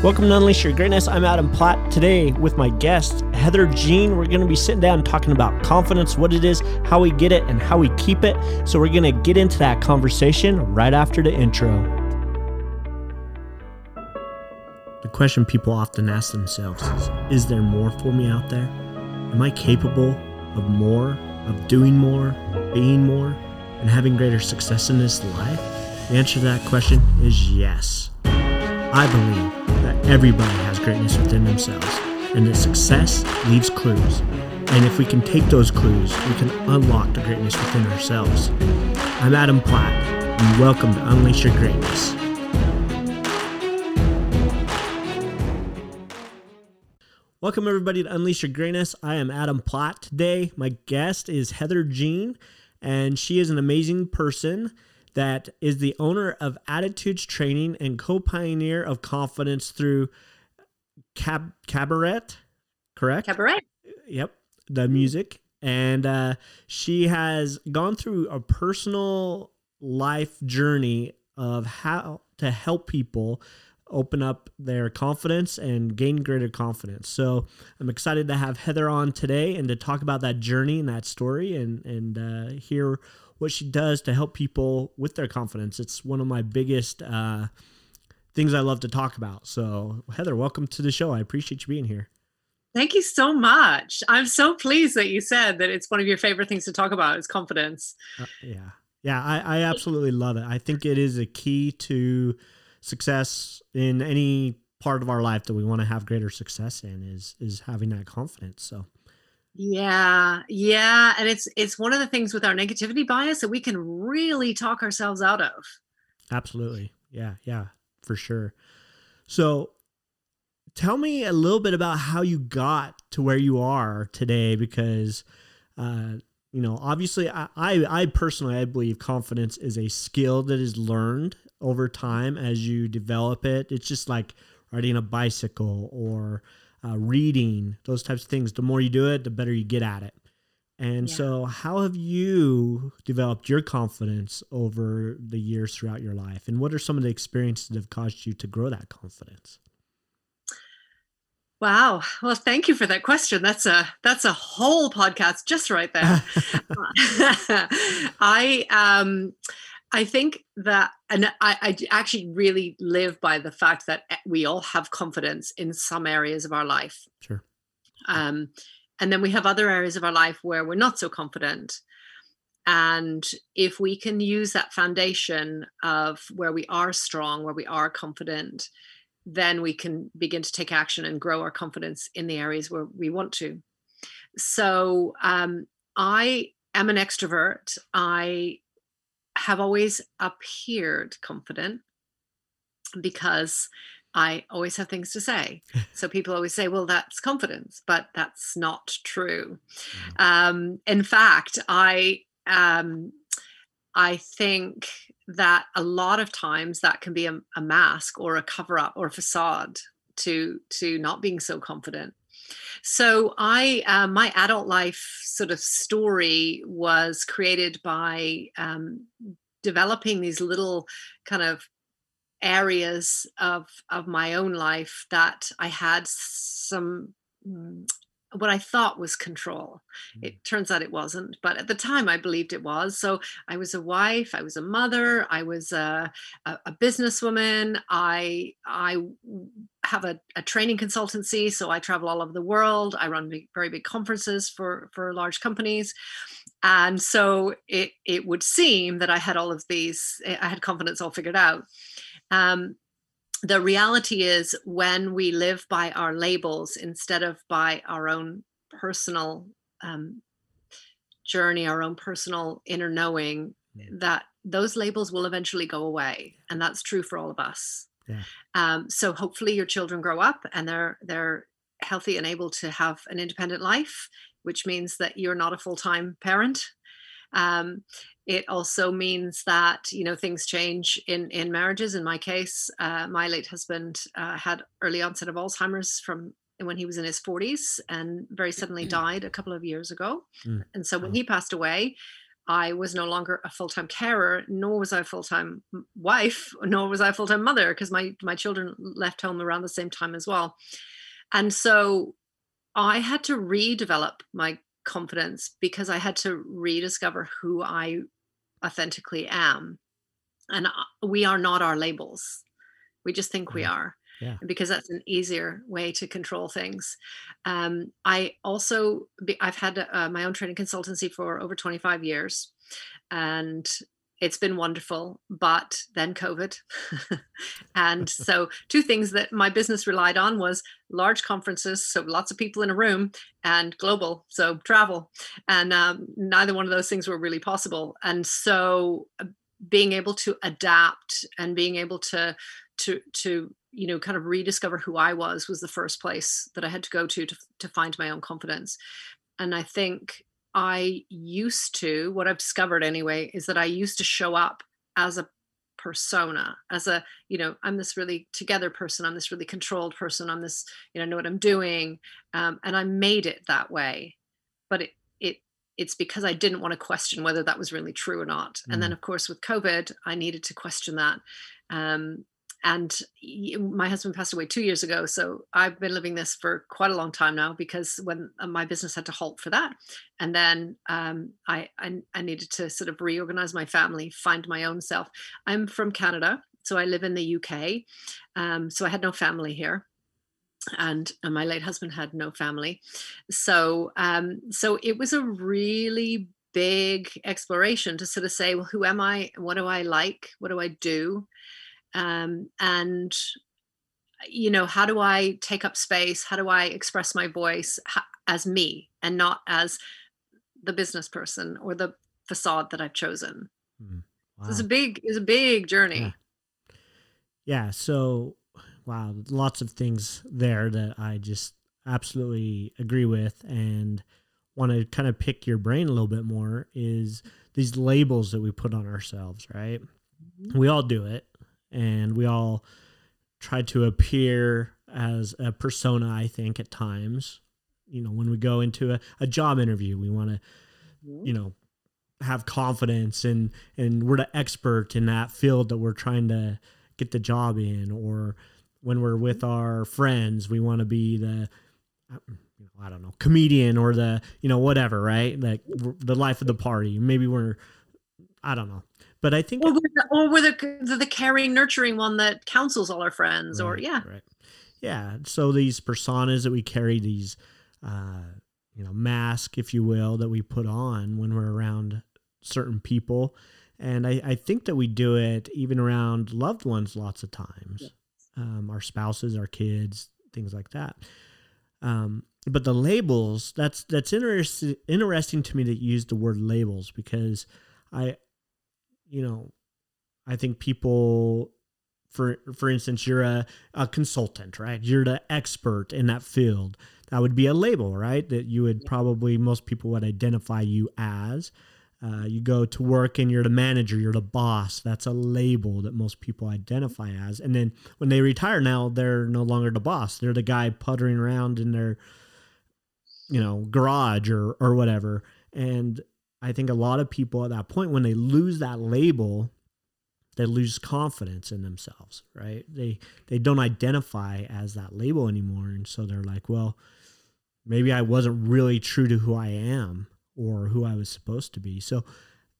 Welcome to Unleash Your Greatness. I'm Adam Platt. Today, with my guest, Heather Jean, we're going to be sitting down talking about confidence, what it is, how we get it, and how we keep it. So, we're going to get into that conversation right after the intro. The question people often ask themselves is Is there more for me out there? Am I capable of more, of doing more, being more, and having greater success in this life? The answer to that question is yes. I believe everybody has greatness within themselves, and that success leaves clues. And if we can take those clues, we can unlock the greatness within ourselves. I'm Adam Platt, and welcome to Unleash Your Greatness. Welcome, everybody, to Unleash Your Greatness. I am Adam Platt. Today, my guest is Heather Jean, and she is an amazing person that is the owner of Attitudes Training and co pioneer of confidence through Cab- Cabaret, correct? Cabaret. Yep, the music. And uh, she has gone through a personal life journey of how to help people open up their confidence and gain greater confidence. So I'm excited to have Heather on today and to talk about that journey and that story and and uh, hear what she does to help people with their confidence. It's one of my biggest uh, things I love to talk about. So, Heather, welcome to the show. I appreciate you being here. Thank you so much. I'm so pleased that you said that it's one of your favorite things to talk about is confidence. Uh, yeah. Yeah, I, I absolutely love it. I think it is a key to success in any part of our life that we want to have greater success in is is having that confidence. So yeah, yeah, and it's it's one of the things with our negativity bias that we can really talk ourselves out of. Absolutely. Yeah, yeah, for sure. So tell me a little bit about how you got to where you are today because uh you know obviously I, I i personally i believe confidence is a skill that is learned over time as you develop it it's just like riding a bicycle or uh, reading, those types of things. The more you do it, the better you get at it. And yeah. so, how have you developed your confidence over the years throughout your life? And what are some of the experiences that have caused you to grow that confidence? Wow. Well, thank you for that question. That's a that's a whole podcast just right there. I um I think that, and I, I, actually really live by the fact that eh, we all have confidence in some areas of our life. Sure. Um, and then we have other areas of our life where we're not so confident. And if we can use that foundation of where we are strong, where we are confident, then we can begin to take action and grow our confidence in the areas where we want to. So um, I am an extrovert. I have always appeared confident because I always have things to say. So people always say, well, that's confidence, but that's not true. Mm-hmm. Um, in fact, I um, I think that a lot of times that can be a, a mask or a cover up or a facade to to not being so confident. So I, uh, my adult life sort of story was created by um, developing these little kind of areas of of my own life that I had some mm, what I thought was control. Mm. It turns out it wasn't, but at the time I believed it was. So I was a wife, I was a mother, I was a, a, a businesswoman. I I have a, a, training consultancy, so I travel all over the world. I run big, very big conferences for for large companies, and so it it would seem that I had all of these. I had confidence all figured out. Um, the reality is when we live by our labels instead of by our own personal um, journey our own personal inner knowing mm. that those labels will eventually go away and that's true for all of us yeah. um, so hopefully your children grow up and they're they're healthy and able to have an independent life which means that you're not a full-time parent um, it also means that you know things change in in marriages. In my case, uh, my late husband uh, had early onset of Alzheimer's from when he was in his 40s and very suddenly died a couple of years ago. Mm. And so when he passed away, I was no longer a full time carer, nor was I a full time wife, nor was I a full time mother because my my children left home around the same time as well. And so I had to redevelop my confidence because I had to rediscover who I authentically am. And we are not our labels. We just think we are. Yeah. Because that's an easier way to control things. Um, I also, I've had uh, my own training consultancy for over 25 years. And it's been wonderful but then covid. And so two things that my business relied on was large conferences so lots of people in a room and global so travel. And um, neither one of those things were really possible. And so uh, being able to adapt and being able to to to you know kind of rediscover who i was was the first place that i had to go to to, to find my own confidence. And i think I used to, what I've discovered anyway, is that I used to show up as a persona, as a, you know, I'm this really together person, I'm this really controlled person, I'm this, you know, I know what I'm doing. Um, and I made it that way. But it, it, it's because I didn't want to question whether that was really true or not. Mm. And then, mm. of course, with COVID, I needed to question that. Um, and my husband passed away two years ago so i've been living this for quite a long time now because when uh, my business had to halt for that and then um, I, I, I needed to sort of reorganize my family find my own self. I'm from canada so i live in the uk um, so i had no family here and, and my late husband had no family. So um, so it was a really big exploration to sort of say well who am i? What do i like? What do i do um, and you know how do i take up space how do i express my voice as me and not as the business person or the facade that i've chosen mm, wow. so it's a big it's a big journey yeah. yeah so wow lots of things there that i just absolutely agree with and want to kind of pick your brain a little bit more is these labels that we put on ourselves right mm-hmm. we all do it and we all try to appear as a persona i think at times. You know when we go into a, a job interview we want to mm-hmm. you know have confidence and and we're the expert in that field that we're trying to get the job in. Or when we're with mm-hmm. our friends we want to be the I don't know comedian or the you know whatever right? Like the life of the party. Maybe we're I don't know but I think, or we're the, or we're the, the, caring, nurturing one that counsels all our friends, right, or yeah, right, yeah. So these personas that we carry, these, uh, you know, mask, if you will, that we put on when we're around certain people, and I, I think that we do it even around loved ones lots of times, yes. um, our spouses, our kids, things like that. Um, but the labels that's that's interesting interesting to me that you use the word labels because I you know, I think people for for instance, you're a, a consultant, right? You're the expert in that field. That would be a label, right? That you would probably most people would identify you as. Uh, you go to work and you're the manager, you're the boss. That's a label that most people identify as. And then when they retire now, they're no longer the boss. They're the guy puttering around in their, you know, garage or or whatever. And I think a lot of people at that point, when they lose that label, they lose confidence in themselves, right? They they don't identify as that label anymore, and so they're like, well, maybe I wasn't really true to who I am or who I was supposed to be. So,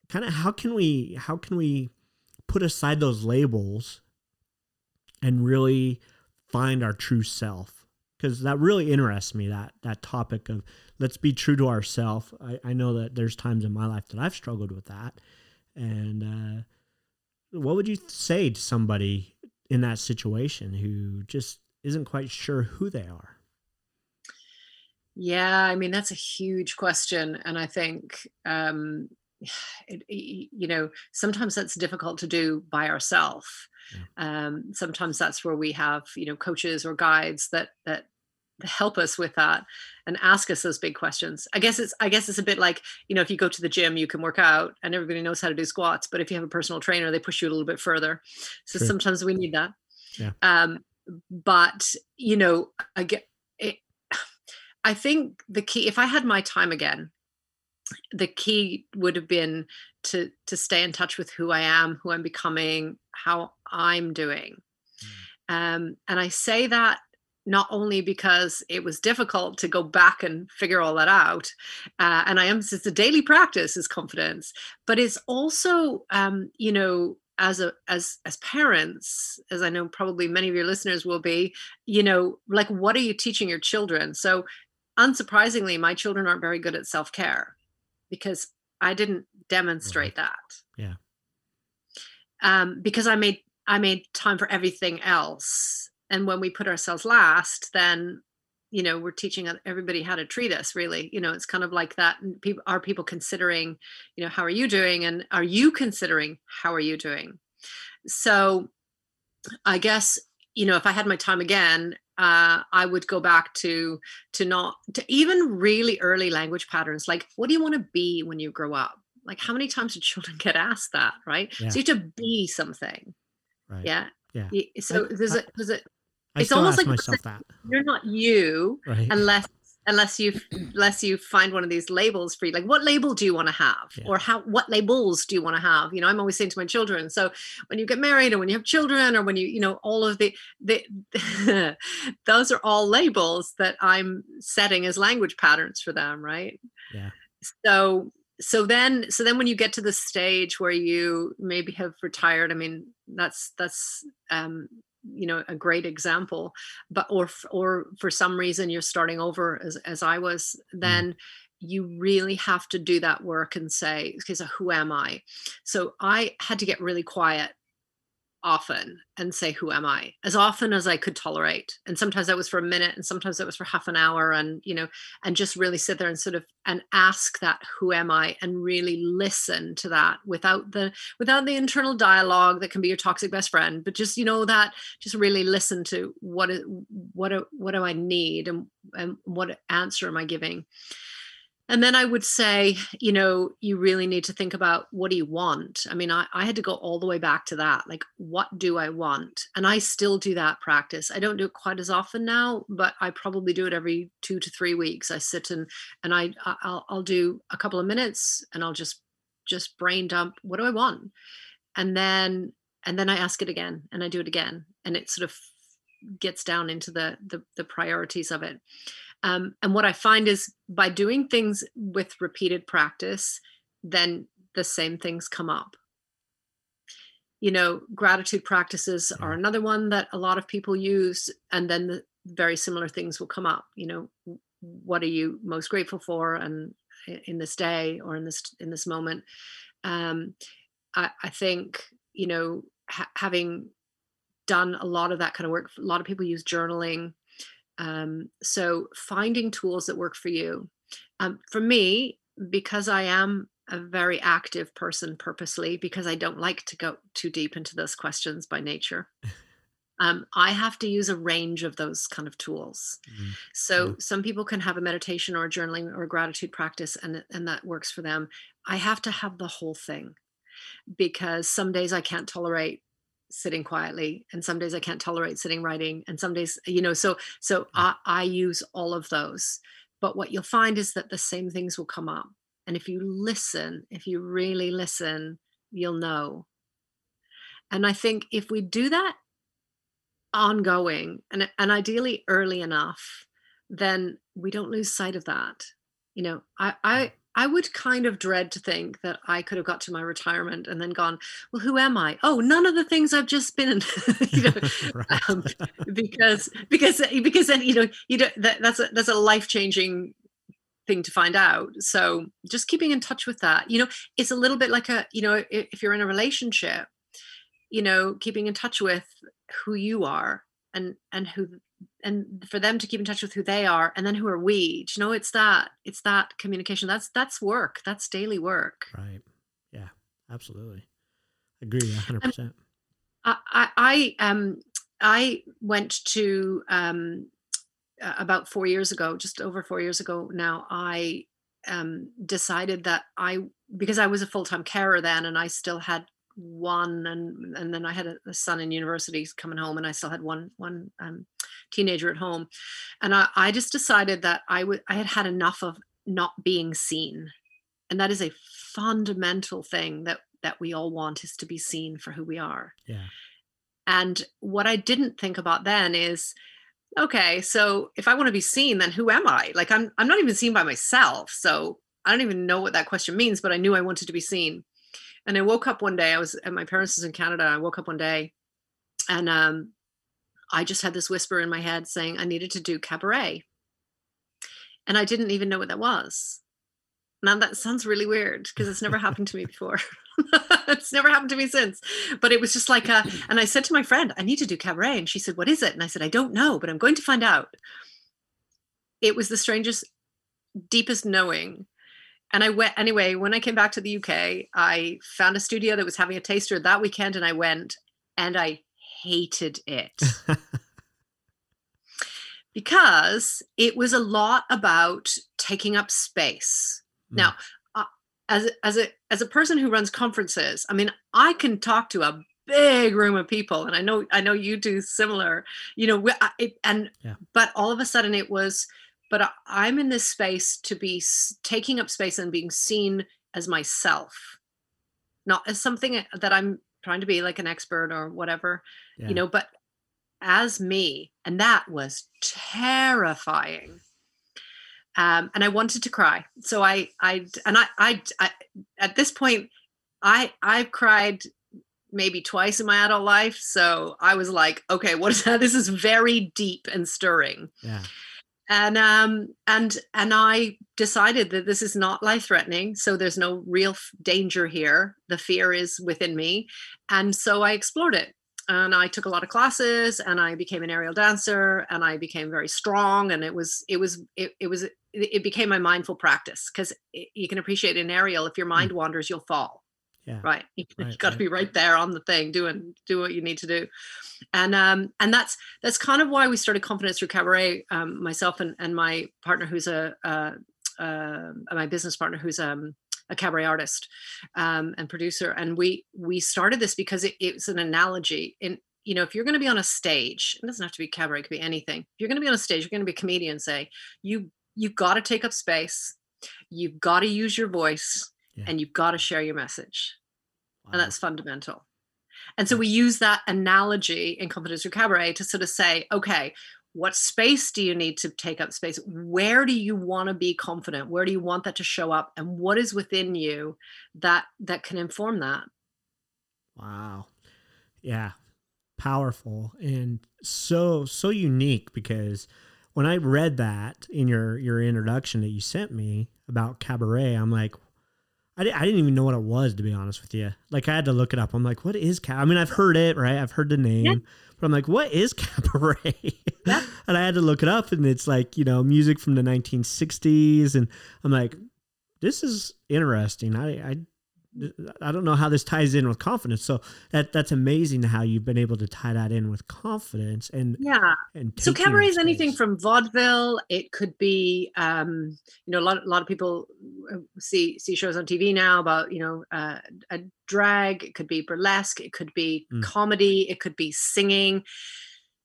kind of how can we how can we put aside those labels and really find our true self? Because that really interests me that that topic of let's be true to ourselves. I, I know that there's times in my life that I've struggled with that. And uh, what would you say to somebody in that situation who just isn't quite sure who they are? Yeah, I mean, that's a huge question. And I think, um, it, you know, sometimes that's difficult to do by ourselves. Yeah. Um, sometimes that's where we have, you know, coaches or guides that that help us with that and ask us those big questions i guess it's i guess it's a bit like you know if you go to the gym you can work out and everybody knows how to do squats but if you have a personal trainer they push you a little bit further so True. sometimes we need that yeah. um but you know i get it, i think the key if i had my time again the key would have been to to stay in touch with who I am, who I'm becoming, how I'm doing. Mm. Um, and I say that not only because it was difficult to go back and figure all that out, uh, and I am it's a daily practice is confidence, but it's also um, you know as a as as parents as i know probably many of your listeners will be you know like what are you teaching your children so unsurprisingly my children aren't very good at self-care because I didn't demonstrate that. Yeah. Um, because I made I made time for everything else. And when we put ourselves last, then you know we're teaching everybody how to treat us really you know it's kind of like that people are people considering you know how are you doing and are you considering how are you doing so i guess you know if i had my time again uh, I would go back to to not to even really early language patterns like what do you want to be when you grow up? Like how many times do children get asked that right? Yeah. so you have to be something. Right. Yeah. Yeah. So I, there's a there's a I it's almost like you're not you right. unless unless you unless you find one of these labels for you like what label do you want to have? Yeah. or how what labels do you want to have? You know i'm always saying to my children so when you get married or when you have children or when you you know all of the the those are all labels that i'm setting as language patterns for them right? Yeah. So so then so then when you get to the stage where you maybe have retired i mean that's that's um you know a great example but or or for some reason you're starting over as as I was mm. then you really have to do that work and say okay so who am I so I had to get really quiet often and say who am i? as often as i could tolerate and sometimes that was for a minute and sometimes that was for half an hour and you know and just really sit there and sort of and ask that who am i? and really listen to that without the without the internal dialogue that can be your toxic best friend but just you know that just really listen to what is what what do i need and and what answer am i giving and then I would say, you know, you really need to think about what do you want? I mean, I, I had to go all the way back to that. Like, what do I want? And I still do that practice. I don't do it quite as often now, but I probably do it every two to three weeks. I sit and and I I'll, I'll do a couple of minutes and I'll just just brain dump. What do I want? And then and then I ask it again and I do it again. And it sort of gets down into the the, the priorities of it. Um, and what I find is by doing things with repeated practice, then the same things come up. You know, gratitude practices are another one that a lot of people use, and then the very similar things will come up. You know, what are you most grateful for, and in this day or in this in this moment? Um, I, I think you know ha- having done a lot of that kind of work. A lot of people use journaling um, so finding tools that work for you. Um, for me, because I am a very active person purposely, because I don't like to go too deep into those questions by nature. Um, I have to use a range of those kind of tools. Mm-hmm. So yeah. some people can have a meditation or a journaling or a gratitude practice, and and that works for them. I have to have the whole thing because some days I can't tolerate sitting quietly and some days i can't tolerate sitting writing and some days you know so so I, I use all of those. But what you'll find is that the same things will come up. And if you listen if you really listen you'll know. And i think if we do that ongoing and and ideally early enough then we don't lose sight of that. You know i i I would kind of dread to think that I could have got to my retirement and then gone, well, who am I? Oh, none of the things I've just been in, you know, right. um, because because because then you know you know that, that's a that's a life changing thing to find out. So just keeping in touch with that, you know, it's a little bit like a you know if you're in a relationship, you know, keeping in touch with who you are and and who and for them to keep in touch with who they are and then who are we? Do you know it's that it's that communication. That's that's work. That's daily work. Right. Yeah absolutely. Agree 100% um, I, I um i went to um about four years ago just over four years ago now i um decided that i because i was a full-time carer then and i still had one and and then i had a, a son in university coming home and i still had one one um teenager at home. And I, I just decided that I would I had had enough of not being seen. And that is a fundamental thing that that we all want is to be seen for who we are. Yeah. and what i didn't think about then is okay so if i want to be seen then who am i? Like i'm i'm not even seen by myself so i don't even know what that question means but i knew i wanted to be seen and i woke up one day i was at my parents' in canada i woke up one day and um i just had this whisper in my head saying i needed to do cabaret and i didn't even know what that was now that sounds really weird because it's never happened to me before. it's never happened to me since. But it was just like a, and I said to my friend, I need to do cabaret. And she said, What is it? And I said, I don't know, but I'm going to find out. It was the strangest, deepest knowing. And I went anyway, when I came back to the UK, I found a studio that was having a taster that weekend and I went and I hated it because it was a lot about taking up space. Now, uh, as as a as a person who runs conferences, I mean, I can talk to a big room of people, and I know I know you do similar. You know, it, and Yeah. but all of a sudden it was. But I'm in this space to be taking up space and being seen as myself, not as something that I'm trying to be like an expert or whatever Yeah. you know but as me and that was terrifying um and i wanted to cry so i i and i i, I at this point i i've cried maybe twice in my adult life so i was like okay what is that this is very deep and stirring yeah. And um and and i decided that this is not life threatening so there's no real f- danger here. The fear is within me. And so i explored it. And i took a lot of classes and i became an aerial dancer and i became very strong and it was it was it, it was it it became my mindful practice. Because you can appreciate an aerial if your mind wanders you'll fall Yeah. right you, Right, got to right. be right there on the thing doing do what you need to do and um and that's that's kind of why we started confidence through cabaret um myself and and my partner who's a uh, uh my business partner who's um a cabaret artist um and producer and we we started this because it, it's an analogy in you know if you're going to be on a stage it doesn't have to be cabaret it could be anything if you're going to be on a stage you're going to be a comedian say you you've got to take up space you've got to use your voice Yeah. and you've got to share your message. And that's fundamental. And so we use that analogy in Confidence Through Cabaret to sort of say, okay, what space do you need to take up space? Where do you want to be confident? Where do you want that to show up? And what is within you that that can inform that? Wow. Yeah. Powerful and so so unique because when I read that in your your introduction that you sent me about cabaret, I'm like I, di- I didn't even know what it was to be honest with you. Like I had to look it up. I'm like, what is cab? I mean, I've heard it, right? I've heard the name, but I'm like, what is cabaret? Yeah. and I had to look it up, and it's like you know music from the 1960s, and I'm like, this is interesting. I I I don't know how this ties in with confidence. So that that's amazing how you've been able to tie that in with confidence and Yeah. and So cabaret is anything from vaudeville. It could be, um, you know, a lot, a lot of people uh, see see shows on TV now about, you know, uh, a drag. It could be burlesque. It could be Mm. comedy. It could be singing.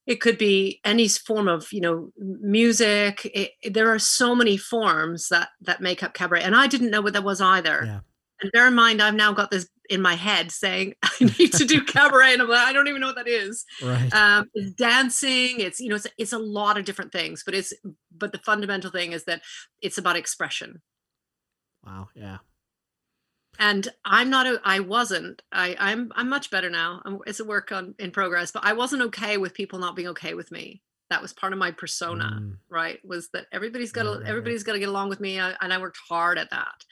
It could be any form of, you know, music. It, it- there are so many forms that that make up cabaret, and I didn't know what that was either. Yeah. And bear in mind, I've now got this in my head saying I need to do cabaret, and I'm like, I don't even know what that is right. um, it's dancing it's you know it's, it's a lot of different things but it's but the fundamental thing is that it's about expression wow. Yeah. and i'm not a, i wasn't i i'm i'm much better now I'm, it's a work on in progress but i wasn't okay with people not being okay with me that was part of my persona Mm, right was that everybody's got to Right, right, right. everybody's got to get along with me and i worked hard at that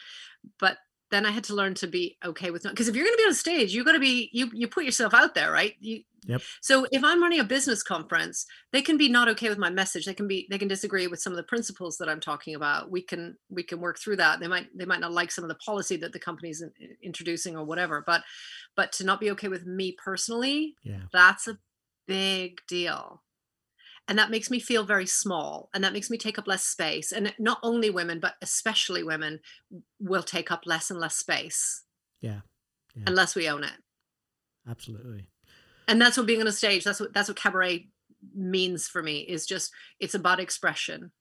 but then i had to learn to be okay with not because if you're going to be on stage you got to be you you put yourself out there right you Yep. so if i'm running a business conference they can be not okay with my message they can be they can disagree with some of the principles that i'm talking about we can we can work through that they might they might not like some of the policy that the company's in- introducing or whatever but but to not be okay with me personally yeah. that's a big deal. And that makes me feel very small and that makes me take up less space. And not only women, but especially women will take up less and less space Yeah. Yeah. unless we own it. Absolutely. And that's what being on a stage, that's what that's what cabaret means for me is just it's about expression.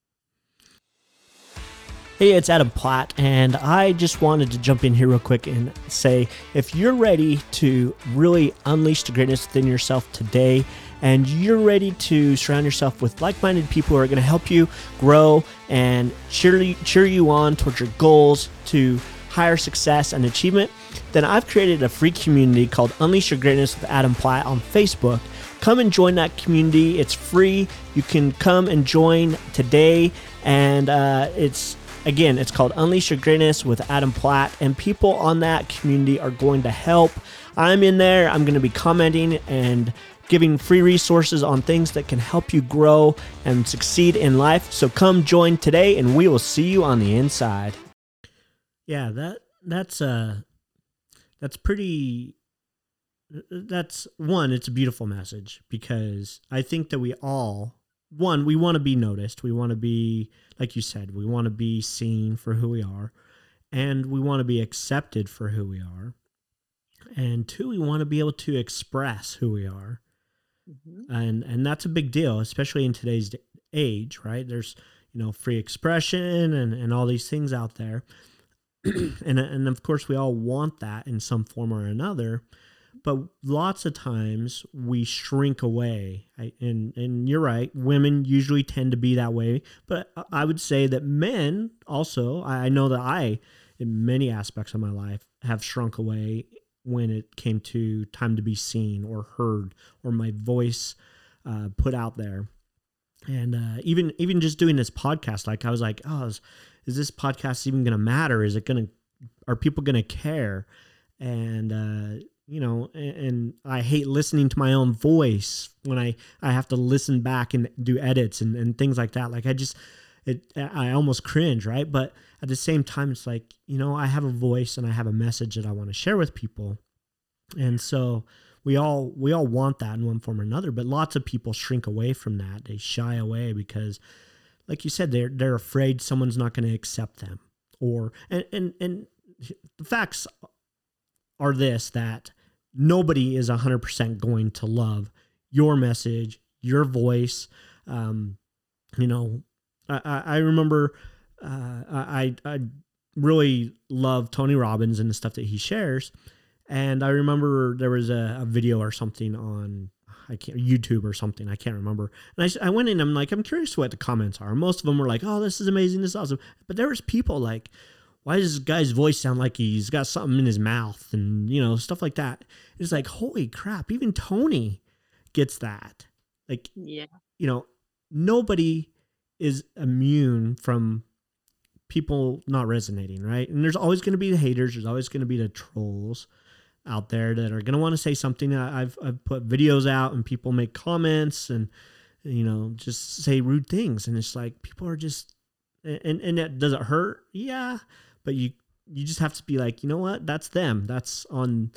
Hey, it's Adam Platt, and I just wanted to jump in here real quick and say if you're ready to really unleash the greatness within yourself today, and you're ready to surround yourself with like minded people who are going to help you grow and cheer, cheer you on towards your goals to higher success and achievement, then I've created a free community called Unleash Your Greatness with Adam Platt on Facebook. Come and join that community. It's free. You can come and join today, and uh, it's Again, it's called Unleash Your Greatness with Adam Platt, and people on that community are going to help. I'm in there. I'm going to be commenting and giving free resources on things that can help you grow and succeed in life. So come join today, and we will see you on the inside. Yeah, that that's uh that's pretty that's one it's a beautiful message because i think that we all one, we want to be noticed. We want to be, like you said, we want to be seen for who we are, and we want to be accepted for who we are. And two, we want to be able to express who we are. Mm-hmm. And and that's a big deal, especially in today's age, right? There's, you know, free expression and, and all these things out there. and and of course we all want that in some form or another but lots of times we shrink away and and you're right women usually tend to be that way but i would say that men also i know that i in many aspects of my life have shrunk away when it came to time to be seen or heard or my voice uh, put out there. And uh, even even just doing this podcast like i was like oh is, is this podcast even going to matter? Is it going to are people going to care? And uh, you know, and, and, I hate listening to my own voice when I, I have to listen back and do edits and, and things like that. Like I just, it, I almost cringe, right? But at the same time, it's like, you know, I have a voice and I have a message that I want to share with people. And so we all, we all want that in one form or another, but lots of people shrink away from that. They shy away because like you said, they're, they're afraid someone's not going to accept them or, and, and, and the facts are this, that nobody is 100% going to love your message, your voice. Um, you know, I, I remember uh, I, I really love Tony Robbins and the stuff that he shares. And I remember there was a, a video or something on I can't YouTube or something. I can't remember. And I, I went in. I'm like, I'm curious what the comments are. Most of them were like, "Oh, this is amazing. This is awesome." But there was people like, why does this guy's voice sound like he's got something in his mouth and you know stuff like that it's like holy crap even tony gets that like yeah you know nobody is immune from people not resonating right and there's always going to be the haters there's always going to be the trolls out there that are going to want to say something I've, I've put videos out and people make comments and you know just say rude things and it's like people are just and and that does it hurt yeah but you you just have to be like, you know what? That's them. That's on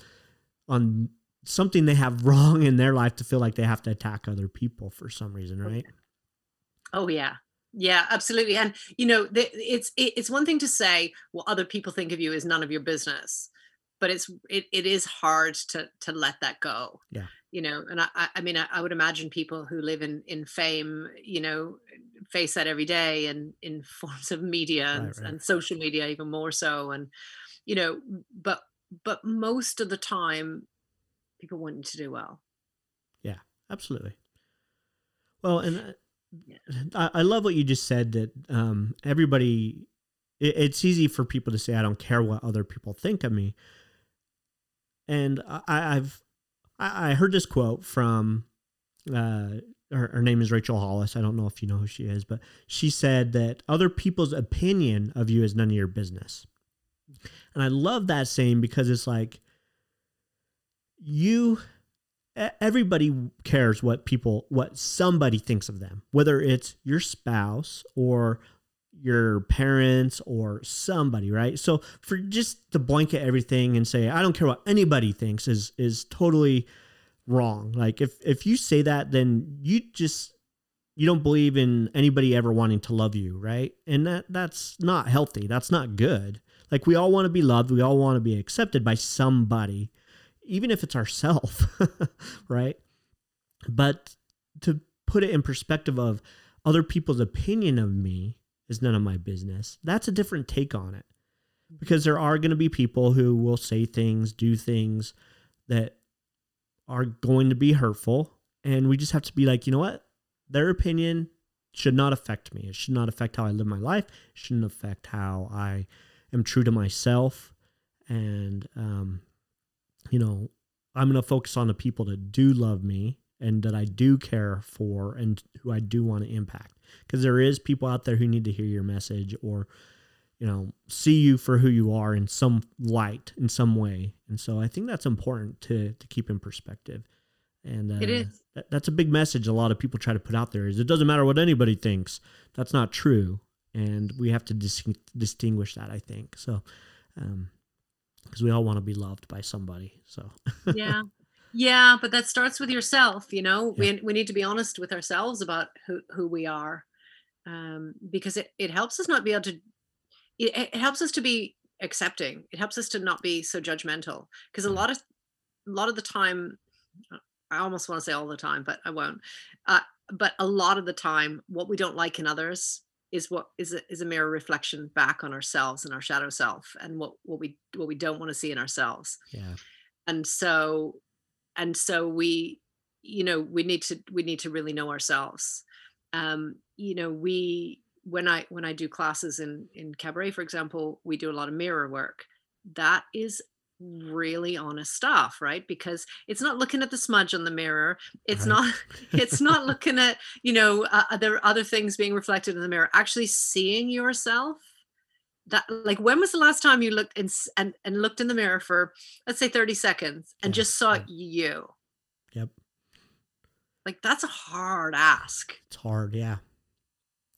on something they have wrong in their life to feel like they have to attack other people for some reason, right? Oh yeah. Yeah, absolutely. And you know, it's it's one thing to say what other people think of you is none of your business, but it's it, it is hard to to let that go. Yeah. You know, and I I mean I, would imagine people who live in in fame, you know, face that every day and in forms of media and, right, right. and social media even more so and you know but but most of the time people want you to do well yeah absolutely well and uh. I, love what you just said that um, everybody it, it's easy for people to say i don't care what other people think of me and I, i've I, I heard this quote from uh, her, her name is Rachel Hollis. I don't know if you know who she is, but she said that other people's opinion of you is none of your business. And I love that saying because it's like you everybody cares what people what somebody thinks of them whether it's your spouse or your parents or somebody right so for just to blanket everything and say i don't care what anybody thinks is is totally wrong. Like if if you say that, then you just you don't believe in anybody ever wanting to love you, right? And that that's not healthy. That's not good. Like we all want to be loved. We all want to be accepted by somebody, even if it's ourself, right? But to put it in perspective of other people's opinion of me is none of my business. That's a different take on it because there are going to be people who will say things, do things that are going to be hurtful. And we just have to be like, you know what? Their opinion should not affect me. It should not affect how I live my life. It shouldn't affect how I am true to myself. And, um, you know, I'm going to focus on the people that do love me and that I do care for and who I do want to impact. Because there is people out there who need to hear your message or, you know, see you for who you are in some light, in some way. And so I think that's important to to keep in perspective. And uh, it is. That, that's a big message a lot of people try to put out there is it doesn't matter what anybody thinks. That's not true. And we have to dis- distinguish that, I think. So, um, because we all want to be loved by somebody. So, yeah. Yeah, but that starts with yourself. You know, yeah. we we need to be honest with ourselves about who who we are, um, because it it helps us not be able to. It, it helps us to be accepting. It helps us to not be so judgmental. Because a lot of a lot of the time, I almost want to say all the time, but I won't. Uh, but a lot of the time, what we don't like in others is what is a, is a mirror reflection back on ourselves and our shadow self, and what what we what we don't want to see in ourselves. Yeah. And so and so we you know we need to we need to really know ourselves um you know we when i when i do classes in in cabaret for example we do a lot of mirror work that is really honest stuff right? Because it's not looking at the smudge on the mirror it's right. not it's not looking at you know uh, other other things being reflected in the mirror actually seeing yourself. That like when was the last time you looked in, and and looked in the mirror for let's say 30 seconds and yeah, just saw yeah. you? Yep. Like that's a hard ask. It's hard yeah.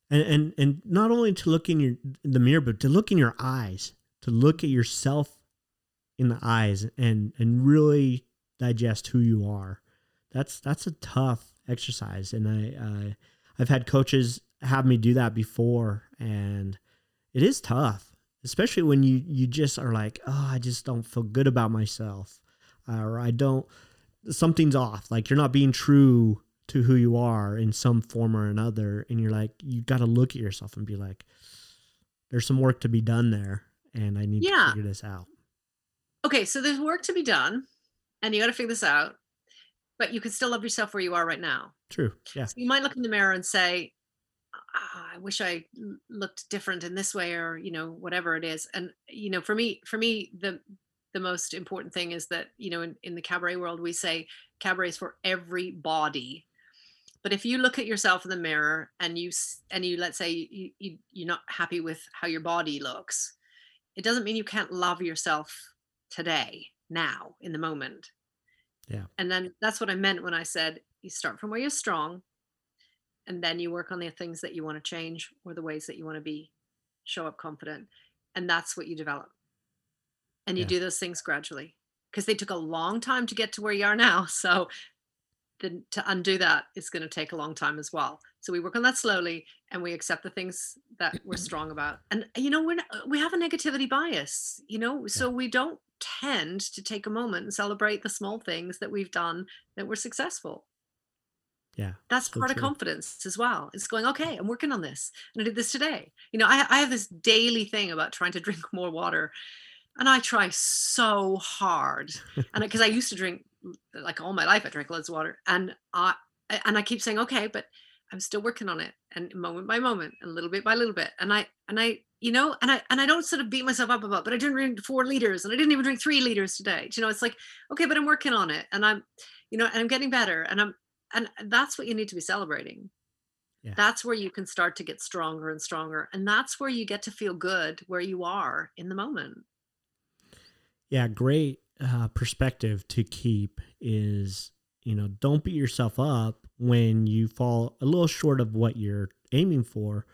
And and and not only to look in your in the mirror but to look in your eyes to look at yourself in the eyes and and really digest who you are that's that's a tough exercise and i uh, i've had coaches have me do that before and it is tough, especially when you you just are like, oh, I just don't feel good about myself, or I don't. Something's off. Like you're not being true to who you are in some form or another, and you're like, you got to look at yourself and be like, there's some work to be done there, and I need yeah. to figure this out. Okay, so there's work to be done, and you got to figure this out. But you can still love yourself where you are right now. True. Yeah. So you might look in the mirror and say, Ah, I wish I looked different in this way or you know whatever it is and you know for me for me the the most important thing is that you know in, in the cabaret world we say cabaret is for every body but if you look at yourself in the mirror and you and you let's say you, you you're not happy with how your body looks it doesn't mean you can't love yourself today now in the moment. Yeah. And then that's what i meant when i said you start from where you're strong and then you work on the things that you want to change or the ways that you want to be show up confident and that's what you develop. And you yeah. do those things gradually because they took a long time to get to where you are now so the, to undo that is going to take a long time as well so we work on that slowly and we accept the things that we're strong about and uh, you know we're not, we have a negativity bias you know so we don't tend to take a moment and celebrate the small things that we've done that were successful yeah. That's so part true. of confidence as well. It's going, okay, I'm working on this. And I did this today. You know, I, I have this daily thing about trying to drink more water. And I try so hard. and because I used to drink like all my life, I drank loads of water. And I and I keep saying, okay, but I'm still working on it and moment by moment and little bit by little bit. And I and I, you know, and I and I don't sort of beat myself up about, but I didn't drink four liters and I didn't even drink three liters today. You know, it's like, okay, but I'm working on it and I'm, you know, and I'm getting better and I'm and that's what you need to be celebrating yeah. that's where you can start to get stronger and stronger and that's where you get to feel good where you are in the moment yeah great uh, perspective to keep is you know don't beat yourself up when you fall a little short of what you're aiming for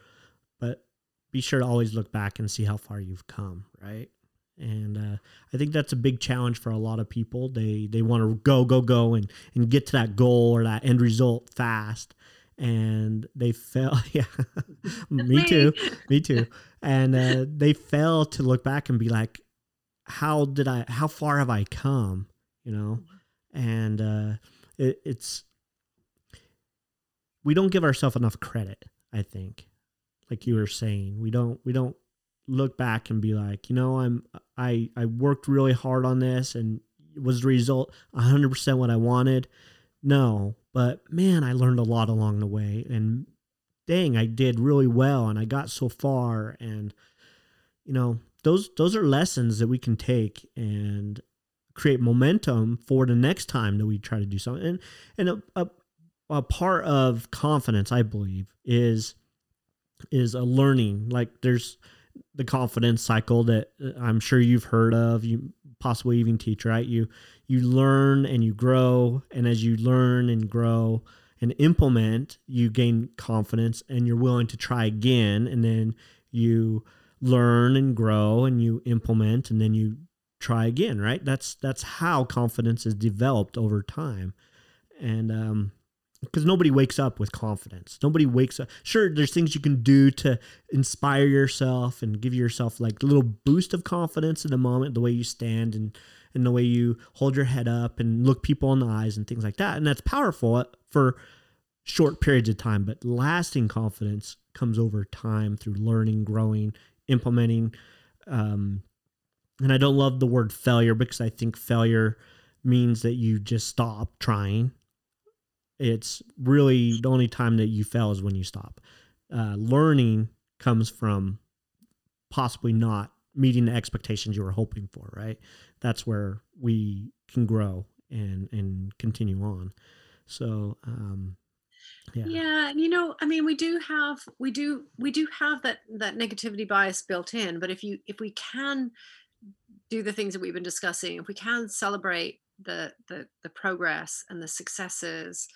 but be sure to always look back and see how far you've come right and uh, I think that's a big challenge for a lot of people. They they want to go go go and and get to that goal or that end result fast, and they fail. Yeah, me too, me too. And uh, they fail to look back and be like, "How did I? How far have I come?" You know, and uh, it, it's we don't give ourselves enough credit. I think like you were saying. We don't we don't look back and be like, you know, I'm I I worked really hard on this and was the result 100% what I wanted. No, but man, I learned a lot along the way and dang, I did really well and I got so far and you know, those those are lessons that we can take and create momentum for the next time that we try to do something. And and a, a, a part of confidence, I believe, is is a learning. Like there's the confidence cycle that uh, I'm sure you've heard of. You possibly even teach, right? You you learn and you grow, and as you learn and grow and implement, you gain confidence, and you're willing to try again, and then you learn and grow, and you implement, and then you try again, right? That's that's how confidence is developed over time, and um, because nobody wakes up with confidence. Nobody wakes up. Sure, there's things you can do to inspire yourself and give yourself like a little boost of confidence in the moment, the way you stand and and the way you hold your head up and look people in the eyes and things like that. And that's powerful for short periods of time, but lasting confidence comes over time through learning, growing, implementing. Um, and I don't love the word failure because I think failure means that you just stop trying it's really the only time that you fail is when you stop. Uh, learning comes from possibly not meeting the expectations you were hoping for, right? That's where we can grow and and continue on. So, um, yeah. Yeah, you know, I mean, we do have we do we do have that that negativity bias built in, but if you if we can do the things that we've been discussing, if we can celebrate the the the progress and the successes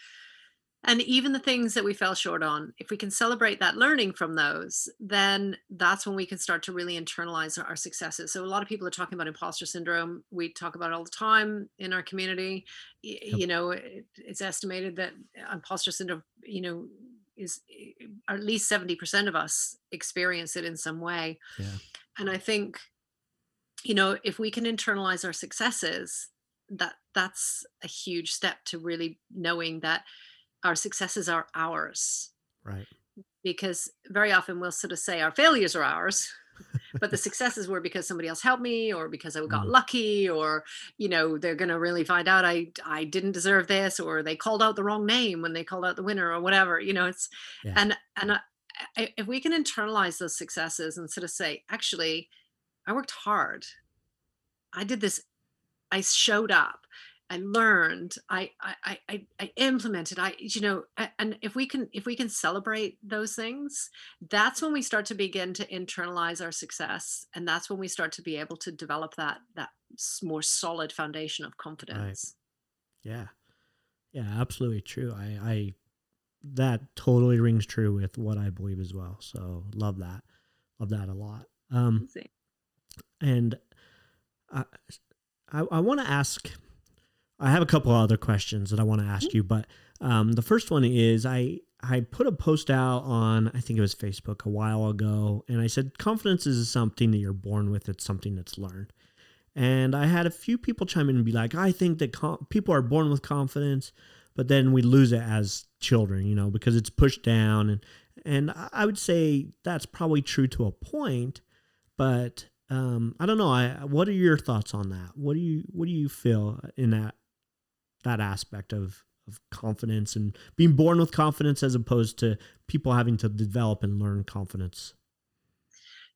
and even the things that we fell short on if we can celebrate that learning from those then that's when we can start to really internalize our, successes. So a lot of people are talking about imposter syndrome. We talk about it all the time in our community. You know it's estimated that imposter syndrome you know is eh, at least 70% of us experience it in some way. Yeah. and i think you know if we can internalize our successes that that's a huge step to really knowing that our successes are ours right because very often we'll sort of say our failures are ours but the successes were because somebody else helped me or because i got mm. lucky or you know they're going to really find out i i didn't deserve this or they called out the wrong name when they called out the winner or whatever you know it's yeah. and and I, if we can internalize those successes and sort of say actually i worked hard i did this I showed up. I learned. I I I I implemented. I you know, and if we can if we can celebrate those things, that's when we start to begin to internalize our success, and that's when we start to be able to develop that that more solid foundation of confidence. Right. Yeah, yeah, absolutely true. I I that totally rings true with what I believe as well. So love that, love that a lot. Um, and I, I, I want to ask. I have a couple other questions that I want to ask you, but um, the first one is I I put a post out on I think it was Facebook a while ago, and I said confidence is something that you're born with. It's something that's learned. And I had a few people chime in and be like, I think that com- people are born with confidence, but then we lose it as children, you know, because it's pushed down. And and I would say that's probably true to a point, but um, I don't know. I what are your thoughts on that? What do you what do you feel in that that aspect of of confidence and being born with confidence as opposed to people having to develop and learn confidence?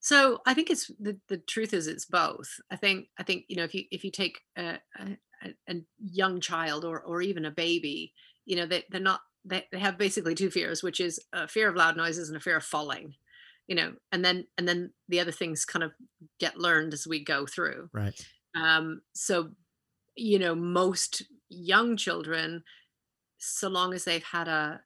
So I think it's the, the truth is it's both. I think I think you know if you if you take a, a, a young child or or even a baby, you know they they're not they, they have basically two fears, which is a fear of loud noises and a fear of falling you know and then and then the other things kind of get learned as we go through. Right. Um so you know most young children so long as they've had a,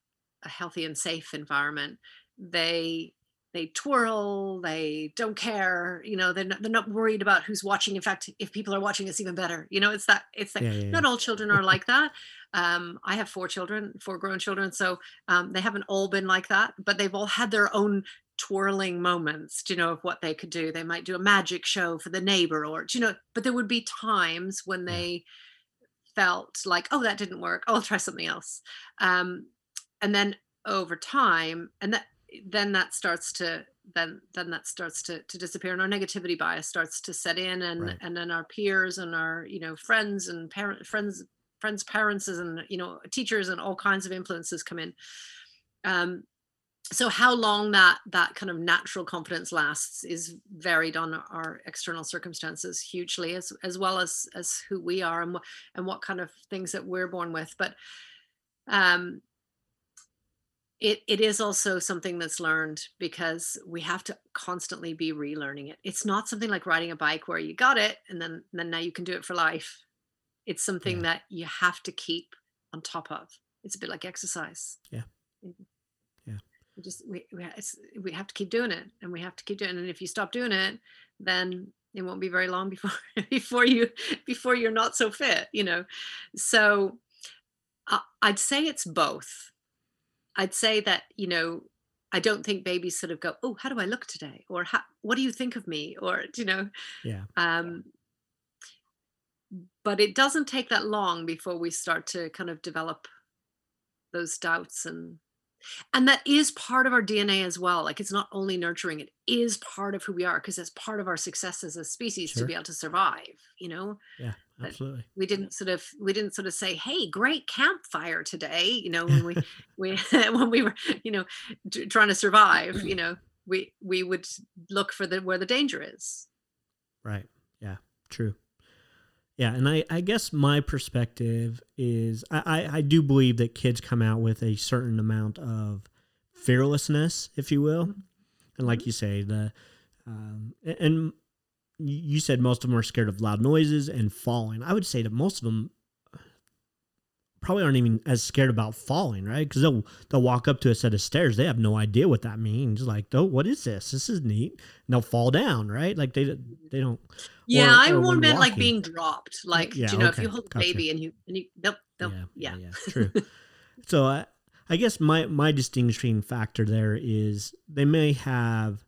a healthy and safe environment they they twirl they don't care you know they're not, they're not worried about who's watching. In fact if people are watching it's even better. You know it's that it's like yeah, yeah, not all children are like that. Um, i have four children four grown children so um, they haven't all been like that but they've all had their own twirling moments you know of what they could do. They might do a magic show for the neighbor or you know but there would be times when they felt like oh that didn't work. Oh, i'll try something else. Um, and then over time and that then that starts to then then that starts to, to disappear and our negativity bias starts to set in and Right. and then our peers and our you know friends and parent friends friends parents and you know teachers and all kinds of influences come in. Um so how long that that kind of natural confidence lasts is varied on our external circumstances hugely as as well as as who we are and what and what kind of things that we're born with. But um it it is also something that's learned because we have to constantly be relearning it. It's not something like riding a bike where you got it and then then now you can do it for life. It's something Yeah. that you have to keep on top of. It's a bit like exercise. Yeah. We just we we, it's, we have to keep doing it and we have to keep doing it. And if you stop doing it then it won't be very long before before you before you're not so fit you know? So I, i'd say it's both. I'd say that you know i don't think babies sort of go oh how do i look today? or what do you think of me? or you know? Yeah. um but it doesn't take that long before we start to kind of develop those doubts and and that is part of our dna as well like it's not only nurturing it is part of who we are because it's part of our success as a species to be able to survive you know Yeah. But- Absolutely. we didn't sort of we didn't sort of say hey great campfire today you know when we we when we were you know t- trying to survive you know we we would look for the where the danger is Right. Yeah. True. Yeah, and I, I guess my perspective is I, I, I do believe that kids come out with a certain amount of fearlessness, if you will, and like you say, the um, and you you said most of them are scared of loud noises and falling. I would say that most of them probably aren't even as scared about falling, right? Because they'll they'll walk up to a set of stairs, they have no idea what that means. Like, oh, what is this? This is neat. And they'll fall down, right? Like they they don't. yeah Or- i or more meant like being dropped like yeah, you know if you hold a gotcha. baby and you and you they'll, they'll, yeah, yeah, yeah, true. so I, I guess my my distinguishing factor there is they may have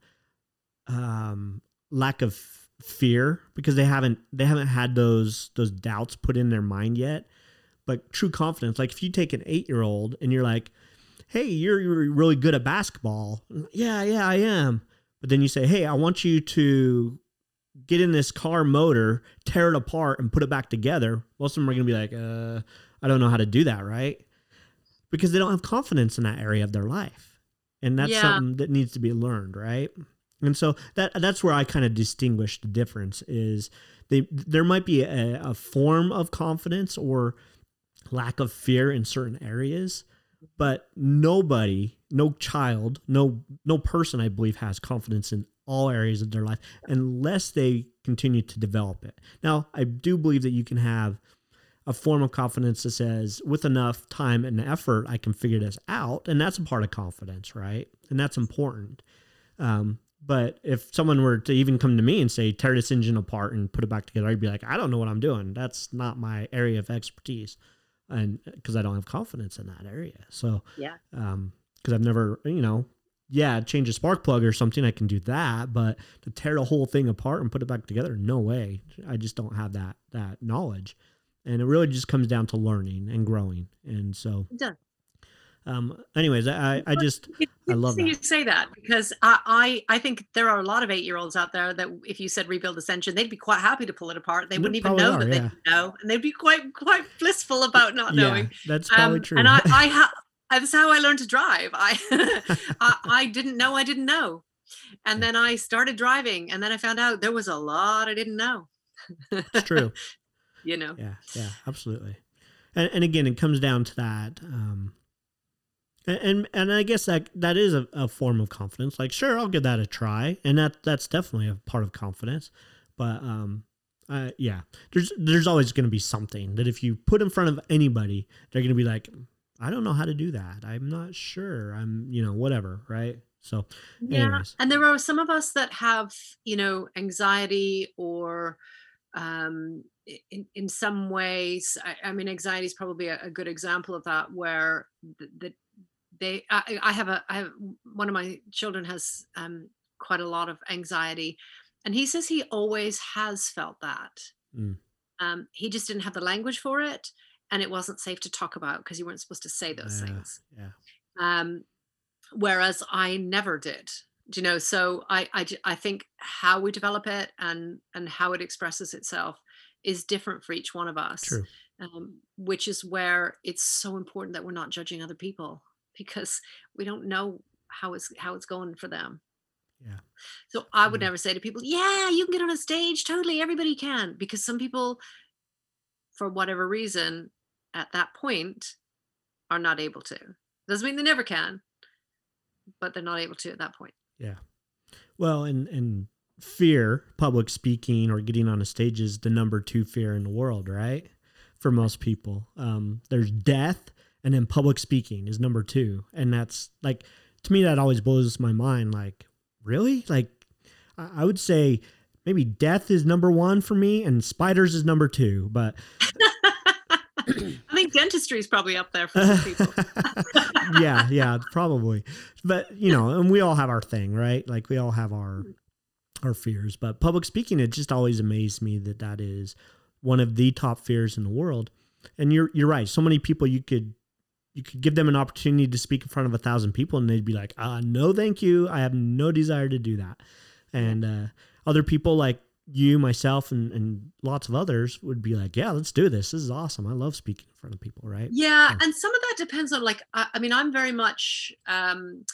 um, lack of fear because they haven't they haven't had those those doubts put in their mind yet. But true confidence, like if you take an eight year old and you're like, "Hey, you're, you're really good at basketball," yeah, yeah, I am. But then you say, "Hey, I want you to get in this car motor, tear it apart, and put it back together." Most of them are gonna be like, "Uh, I don't know how to do that," right? Because they don't have confidence in that area of their life, and that's Yeah. something that needs to be learned, right? And so that that's where I kind of distinguish the difference is they there might be a, a form of confidence or lack of fear in certain areas, but nobody, no child, no no person I believe has confidence in all areas of their life unless they continue to develop it. Now, I do believe that you can have a form of confidence that says with enough time and effort I can figure this out, and that's a part of confidence, right? And that's important. Um, but if someone were to even come to me and say, tear this engine apart and put it back together, I'd be like, I don't know what I'm doing. That's not my area of expertise. And because I don't have confidence in that area. So, yeah um, because I've never, you know, yeah, change a spark plug or something, I can do that. But to tear the whole thing apart and put it back together, no way. I just don't have that that knowledge. And it really just comes down to learning and growing. And so, it does. Um, anyways, I, I just, It's I love that. you say that because I, I I think there are a lot of eight year olds out there that if you said rebuild ascension, they'd be quite happy to pull it apart. They They wouldn't even know are, that they yeah. didn't know, and they'd be quite quite blissful about not yeah, knowing. that's probably Um, true. And I I ha- that's how I learned to drive. I, I I didn't know I didn't know, and then I started driving, and then I found out there was a lot I didn't know. it's true. You know. yeah yeah absolutely and, and again it comes down to that um and and, i guess that that is a, a form of confidence. Like sure i'll give that a try and that that's definitely a part of confidence. But um uh, yeah there's there's always going to be something that if you put in front of anybody they're going to be like i don't know how to do that. I'm not sure. I'm you know whatever right? So Yeah, Anyways. and there are some of us that have, you know, anxiety or um, in, in some ways, I, I mean, anxiety is probably a, a good example of that, where the, the they, I, I have a, I have one of my children has um, quite a lot of anxiety, and he says he always has felt that. Mm. Um, he just didn't have the language for it, and it wasn't safe to talk about because you weren't supposed to say those Yeah. things yeah um whereas I never did. Do you know? So I, I I think how we develop it and and how it expresses itself is different for each one of us. True. Um, which is where it's so important that we're not judging other people because we don't know how it's how it's going for them. Yeah. So I would Yeah. never say to people, "Yeah, you can get on a stage. Totally, everybody can." Because some people, for whatever reason, at that point, are not able to. Doesn't mean they never can, but they're not able to at that point. Yeah. Well, and and fear, public speaking or getting on a stage is the number two fear in the world, right? For most people, um, there's death, and then public speaking is number two, and that's like to me that always blows my mind. Like, really? Like, I would say maybe death is number one for me, and spiders is number two, but I think dentistry is probably up there for some people. yeah, yeah, probably. But you know, and we all have our thing, right? Like we all have our our fears. But public speaking, it just always amazed me that that is one of the top fears in the world. And you're you're right. So many people you could you could give them an opportunity to speak in front of a thousand people, and they'd be like, "Ah, no, thank you. I have no desire to do that." And uh, other people like you, myself, and, and lots of others would be like, "Yeah, let's do this. This is awesome. I love speaking in front of people." Right? Yeah, Yeah. and some of that depends on like I, I mean I'm very much um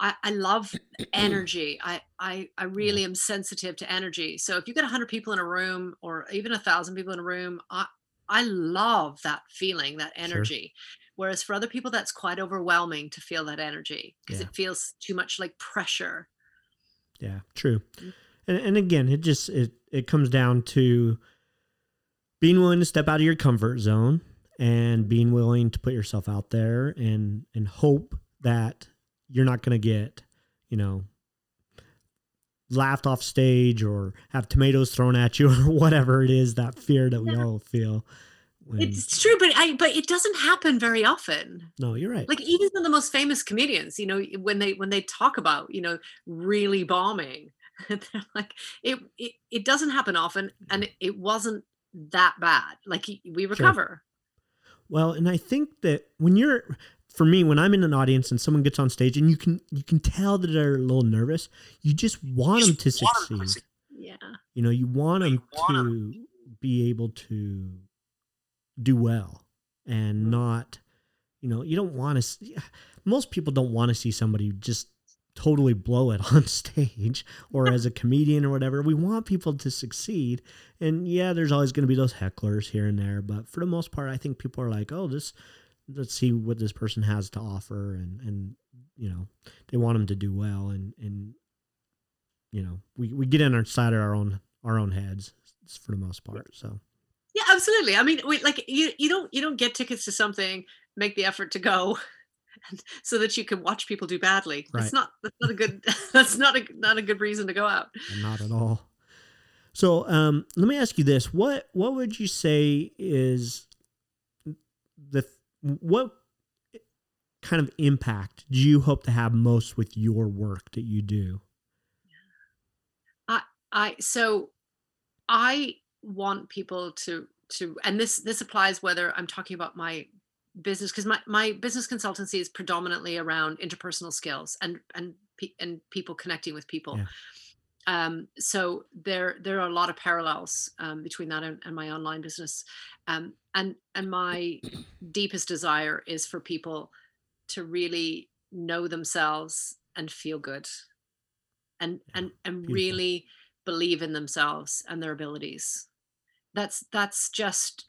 I, I love energy. I, I I really am sensitive to energy. So if you get a hundred people in a room or even a thousand people in a room, I I love that feeling, that energy. Whereas for other people that's quite overwhelming to feel that energy because Yeah. it feels too much like pressure. Yeah, true. Mm. And and again, it just it it comes down to being willing to step out of your comfort zone and being willing to put yourself out there and and hope that you're not going to get, you know, laughed off stage or have tomatoes thrown at you or whatever it is that fear that we Yeah. all feel when It's true, but I but it doesn't happen very often. No, you're right. like even some of the most famous comedians you know when they when they talk about you know really bombing they're like it, it it doesn't happen often and it, it wasn't that bad like we recover Well, and I think that when you're for me, when I'm in an audience and someone gets on stage and you can you can tell that they're a little nervous, you just want them to succeed. yeah You know, you want them to be able to do well and mm-hmm. not, you know, you don't want to. Most people don't want to see somebody just totally blow it on stage or as a comedian or whatever. We want people to succeed. And yeah, there's always going to be those hecklers here and there, but for the most part, I think people are like, "Oh, this let's see what this person has to offer." And and you know, they want them to do well and and you know, we we get in inside of our own our own heads for the most part. So, absolutely i mean we, like you you don't you don't get tickets to something make the effort to go so that you can watch people do badly Right. that's not that's not a good that's not a not a good reason to go out not at all. So, um, let me ask you this: what what would you say is the what kind of impact do you hope to have most with your work that you do? I I so I want people to to and this this applies whether I'm talking about my business because my my business consultancy is predominantly around interpersonal skills and and pe- and people connecting with people. Yeah. Um, so there there are a lot of parallels um, between that and, and my online business, um, and and my deepest desire is for people to really know themselves and feel good, and Yeah, and and beautiful. really believe in themselves and their abilities. That's that's just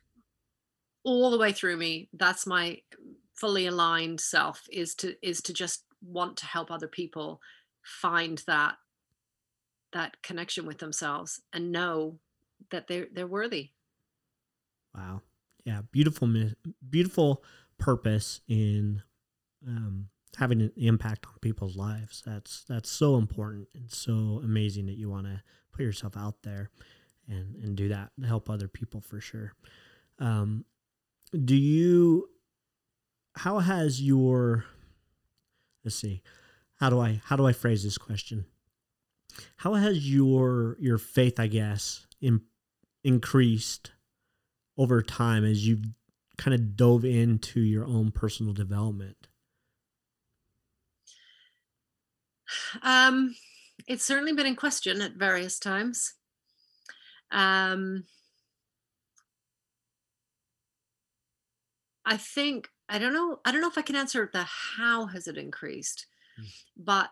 all the way through me. That's my fully aligned self is to is to just want to help other people find that that connection with themselves and know that they're they're worthy. Wow, yeah, beautiful, beautiful purpose in um, having an impact on people's lives. That's that's so important and so amazing that you want to put yourself out there and and do that to help other people for sure. Um, do you? How has your? Let's see. How do I how do I phrase this question? How has your your faith, I guess, in, increased over time as you've kind of dove into your own personal development? um, it's certainly been in question at various times. Um, I think I don't know. I don't know if I can answer the how has it increased, Mm. but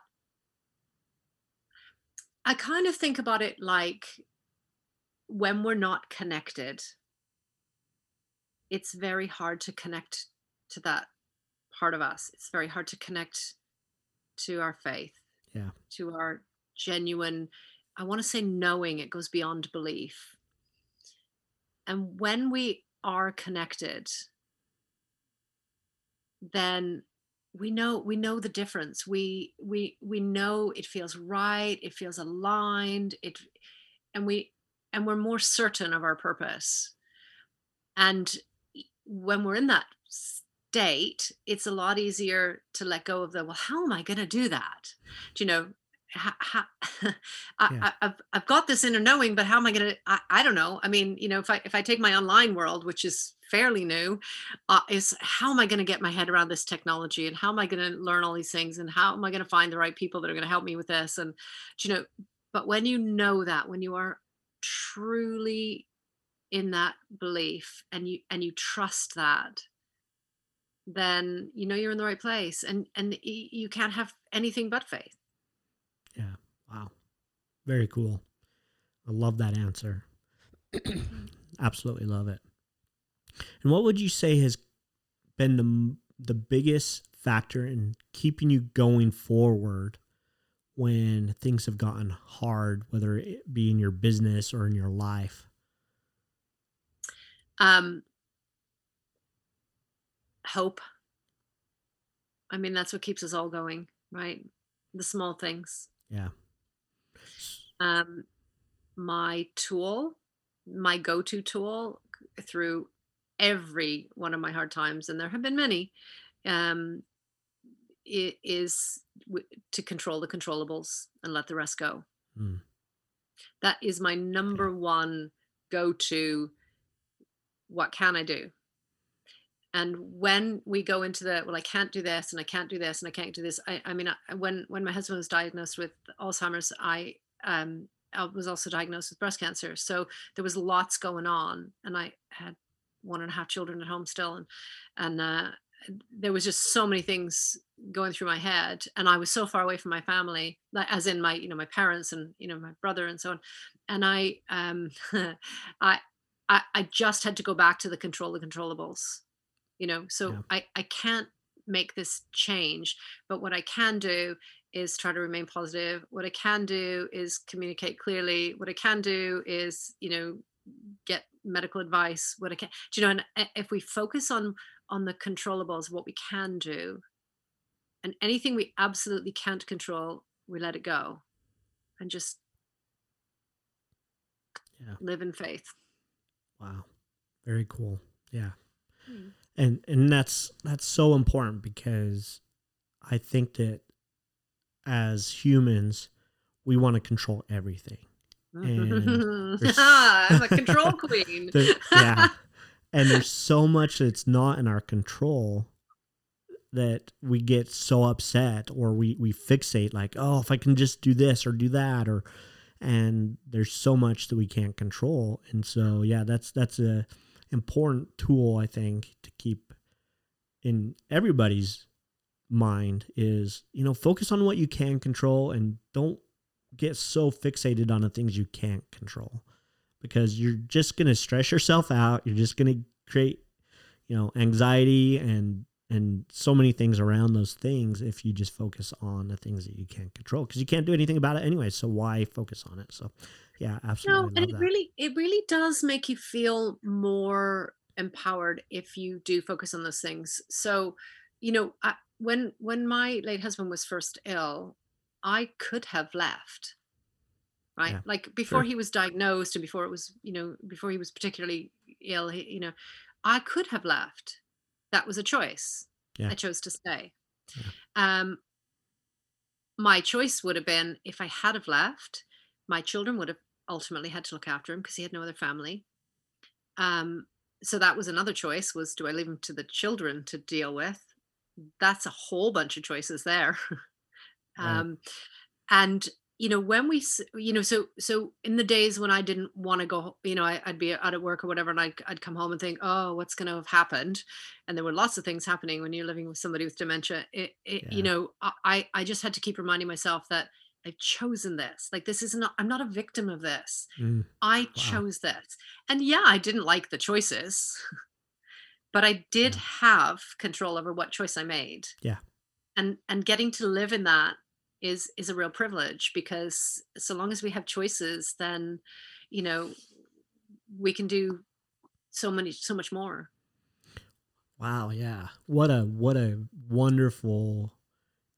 I kind of think about it like when we're not connected, it's very hard to connect to that part of us. It's very hard to connect to our faith, Yeah. to our genuine, I want to say knowing, it goes beyond belief. And when we are connected, then we know we know the difference. We we we know it feels right it feels aligned it and we and we're more certain of our purpose. And when we're in that state it's a lot easier to let go of the well how am i going to do that? Do you know I, Yeah. I, I've, I've got this inner knowing but how am i going to I, I don't know. I mean you know if i if i take my online world which is fairly new uh, is how am I going to get my head around this technology? And how am I going to learn all these things? And how am I going to find the right people that are going to help me with this? And you know but when you know that when you are truly in that belief and you and you trust that then you know you're in the right place. And and you can't have anything but faith. Wow. Very cool. I love that answer. Absolutely love it. And what would you say has been the the biggest factor in keeping you going forward when things have gotten hard, whether it be in your business or in your life? um hope i mean that's what keeps us all going right the small things Yeah. Um, my tool, my go-to tool through every one of my hard times, and there have been many, um, is w- to control the controllables and let the rest go. Mm. That is my number one go-to. What can I do? And when we go into the well, I can't do this, and I can't do this, and I can't do this. I, I mean, I, when when my husband was diagnosed with Alzheimer's, I um, I was also diagnosed with breast cancer. So there was lots going on, and I had one and a half children at home still, and and uh, there was just so many things going through my head, and I was so far away from my family, like, as in my you know my parents and you know my brother and so on, and I um, I, I I just had to go back to the control the controllables, you know. So Yeah. I I can't make this change, but what I can do is try to remain positive. What I can do is communicate clearly. What I can do is, you know, get medical advice. What I can, do you know, and if we focus on on the controllables, what we can do, and anything we absolutely can't control, we let it go, and just Yeah. live in faith. Wow. Very cool. Yeah. Mm. And and that's that's so important because I think that as humans we want to control everything. And there's- I'm a control queen. There- yeah. And there's so much that's not in our control that we get so upset or we we fixate like, oh, if I can just do this or do that or and there's so much that we can't control. And so yeah, that's that's a important tool I think to keep in everybody's mind is, you know, focus on what you can control and don't get so fixated on the things you can't control because you're just going to stress yourself out. You're just going to create, you know, anxiety and and so many things around those things if you just focus on the things that you can't control because you can't do anything about it anyway. So why focus on it? So, yeah, absolutely. No, and it that. really it really does make you feel more empowered if you do focus on those things. So, you know, I, when when my late husband was first ill, I could have left. Right? Yeah, Like before sure. he was diagnosed and before it was, you know, before he was particularly ill, he, you know, I could have left. That was a choice. Yeah. I chose to stay. Yeah. Um my choice would have been if I had have left, my children would have ultimately had to look after him because he had no other family. Um, so that was another choice: was do I leave him to the children to deal with? That's a whole bunch of choices there. Right. um, and you know when we you know so so in the days when i didn't want to go you know I, would be out at work or whatever and I'd, I'd come home and think oh what's going to have happened and there were lots of things happening when you're living with somebody with dementia it, it yeah. you know i i just had to keep reminding myself that i've chosen this like this is not i'm not a victim of this mm. i wow. chose this and yeah i didn't like the choices but i did yeah. have control over what choice i made yeah and and getting to live in that is is a real privilege because so long as we have choices then you know we can do so many so much more wow yeah what a what a wonderful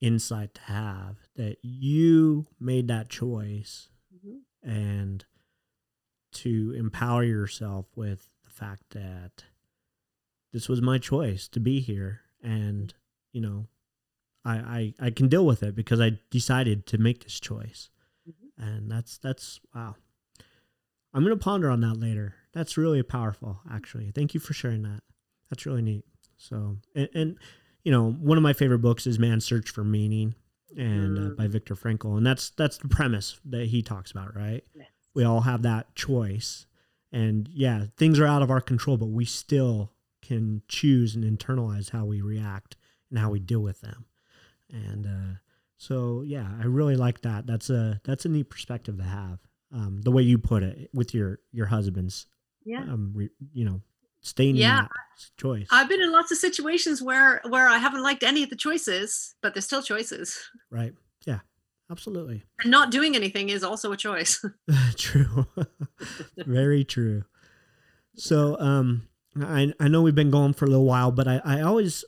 insight to have that you made that choice mm-hmm. and to empower yourself with the fact that this was my choice to be here and you know I, I, I can deal with it because I decided to make this choice. Mm-hmm. And that's that's wow. I'm gonna ponder on that later. That's really powerful, actually. Thank you for sharing that. That's really neat. So and, and you know, one of my favorite books is Man's Search for Meaning and mm. uh, by Viktor Frankl. And that's that's the premise that he talks about, right? Yes. We all have that choice. And yeah, things are out of our control, but we still can choose and internalize how we react and how we deal with them and uh, so yeah, I really like that. That's a that's a neat perspective to have. Um, the way you put it with your your husband's, yeah, um, re, you know, staying yeah. choice. I've been in lots of situations where where I haven't liked any of the choices, but they're still choices. Right. Yeah. Absolutely. And not doing anything is also a choice. true. Very true. So um I I know we've been going for a little while, but I, I always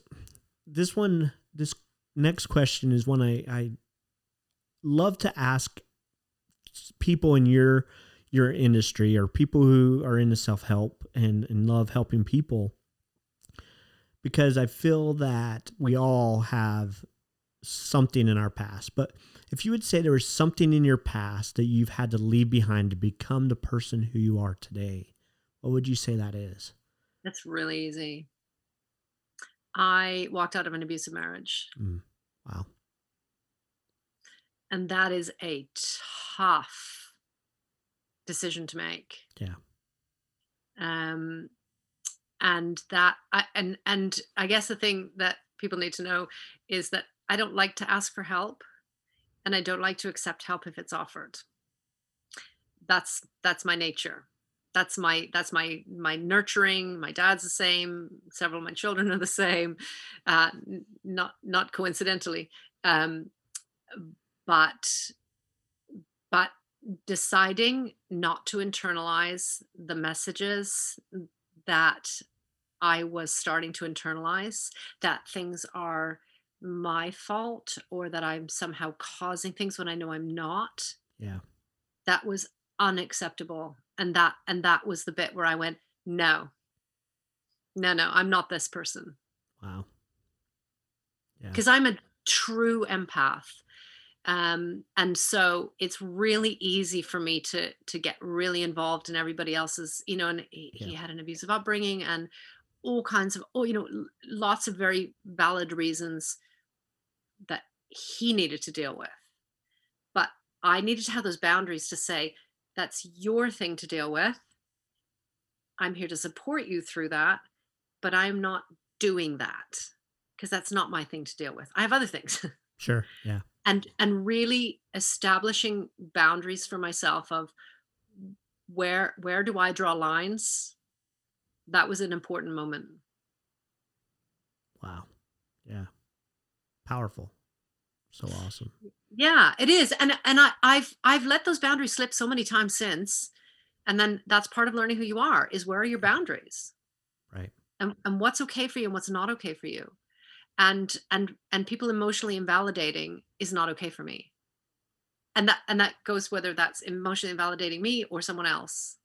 this one this next question is one I, I love to ask people in your your industry or people who are into self-help and, and love helping people because I feel that we all have something in our past. But if you would say there was something in your past that you've had to leave behind to become the person who you are today, what would you say that is? That's really easy. I walked out of an abusive marriage. Mm. Wow. And that is a tough decision to make. Yeah. Um and that I and and I guess the thing that people need to know is that I don't like to ask for help and I don't like to accept help if it's offered. That's that's my nature that's my that's my my nurturing my dad's the same several of my children are the same uh, not not coincidentally um, but but deciding not to internalize the messages that i was starting to internalize that things are my fault or that i'm somehow causing things when i know i'm not yeah. that was unacceptable and that and that was the bit where i went no no no i'm not this person wow because yeah. i'm a true empath um, and so it's really easy for me to to get really involved in everybody else's you know and he, yeah. he had an abusive upbringing and all kinds of oh you know lots of very valid reasons that he needed to deal with but i needed to have those boundaries to say that's your thing to deal with. I'm here to support you through that, but I'm not doing that because that's not my thing to deal with. I have other things. Sure. Yeah. And and really establishing boundaries for myself of where where do I draw lines? That was an important moment. Wow. Yeah. Powerful. So awesome. Yeah it is. And and I, i've i've let those boundaries slip so many times since and then that's part of learning who you are is where are your boundaries? Right. And, and what's okay for you and what's not okay for you? And and and people emotionally invalidating is not okay for me. And that and that goes whether that's emotionally invalidating me or someone else.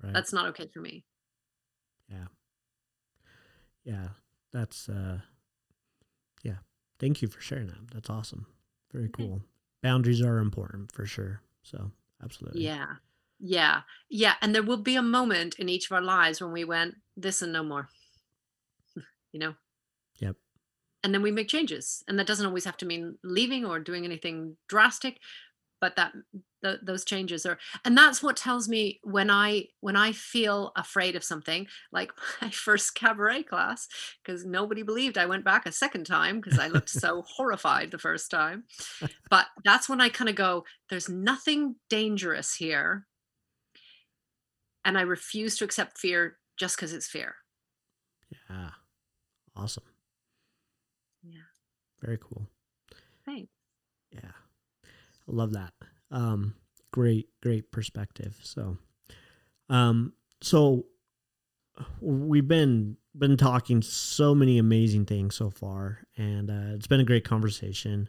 Right. that's not okay for me. Yeah. Yeah that's uh yeah thank you for sharing that that's awesome very mm-hmm. cool. Boundaries are important for sure. So, absolutely. Yeah. Yeah. Yeah. And there will be a moment in each of our lives when we went, this and no more. you know? Yep. and then we make changes and that doesn't always have to mean leaving or doing anything drastic but that the, those changes are and that's what tells me when i when i feel afraid of something like my first cabaret class because nobody believed i went back a second time because i looked so horrified the first time. But that's when i kind of go there's nothing dangerous here and i refuse to accept fear just because it's fear. Yeah. Awesome. Yeah. Very cool. Thanks love that. Um, great, great perspective. So, um, so we've been been talking so many amazing things so far, and uh, it's been a great conversation.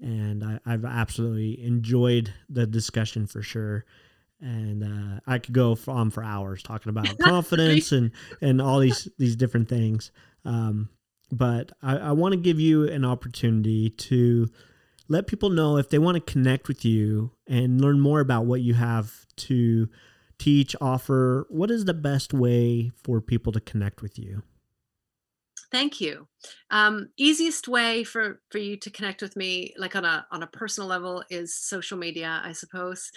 And I, I've absolutely enjoyed the discussion for sure. And uh, I could go on for hours talking about confidence and and all these these different things. Um, but I, I want to give you an opportunity to let people know if they want to connect with you and learn more about what you have to teach, offer. What is the best way for people to connect with you? Thank you. Um, easiest way for for you to connect with me, like on a on a personal level, is social media, I suppose.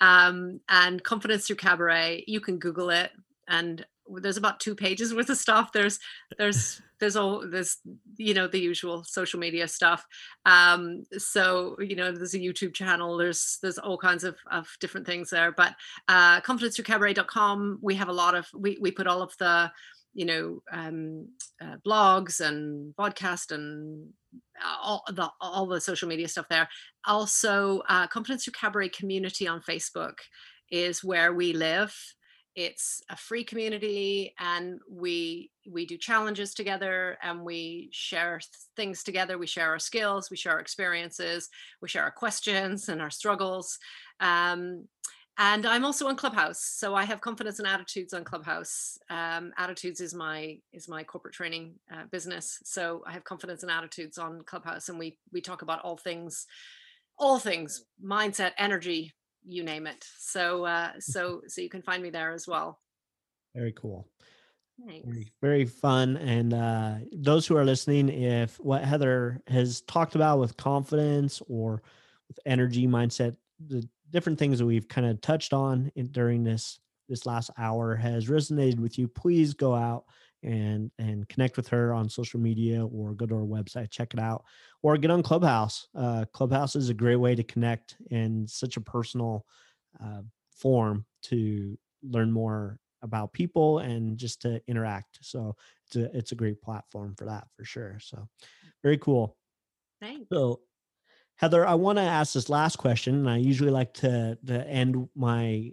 Um, and confidence through cabaret. You can Google it, and there's about two pages worth of stuff there's there's there's all there's you know the usual social media stuff. Um so you know there's a youtube channel there's there's all kinds of, of different things there but uh we have a lot of we, we put all of the you know um uh, blogs and podcast and all the all the social media stuff there. Also uh confidence through cabaret community on facebook is where we live it's a free community and we we do challenges together and we share things together. We share our skills we share our experiences we share our questions and our struggles um, and i'm also on clubhouse so i have confidence and attitudes on clubhouse. Um, attitudes is my is my corporate training uh, business so i have confidence and attitudes on clubhouse and we we talk about all things all things mindset energy you name it. So uh, so so you can find me there as well. Very cool. Thanks. Very, very fun. And uh, those who are listening, if what Heather has talked about with confidence or with energy mindset, the different things that we've kind of touched on in, during this this last hour has resonated with you, please go out and and connect with her on social media or go to our website check it out or get on clubhouse. Uh, clubhouse is a great way to connect in such a personal uh, form to learn more about people and just to interact. So it's a, it's a great platform for that for sure. So very cool. Thanks. so heather i want to ask this last question and i usually like to to end my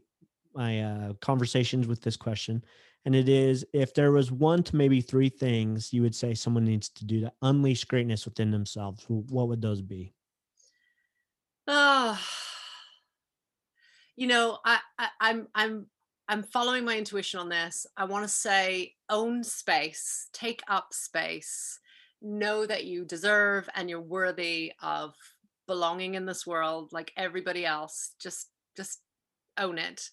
my uh, conversations with this question and it is if there was one to maybe three things you would say someone needs to do to unleash greatness within themselves what would those be? Oh you know I, I i'm i'm i'm following my intuition on this. I want to say own space take up space know that you deserve and you're worthy of belonging in this world like everybody else. Just just own it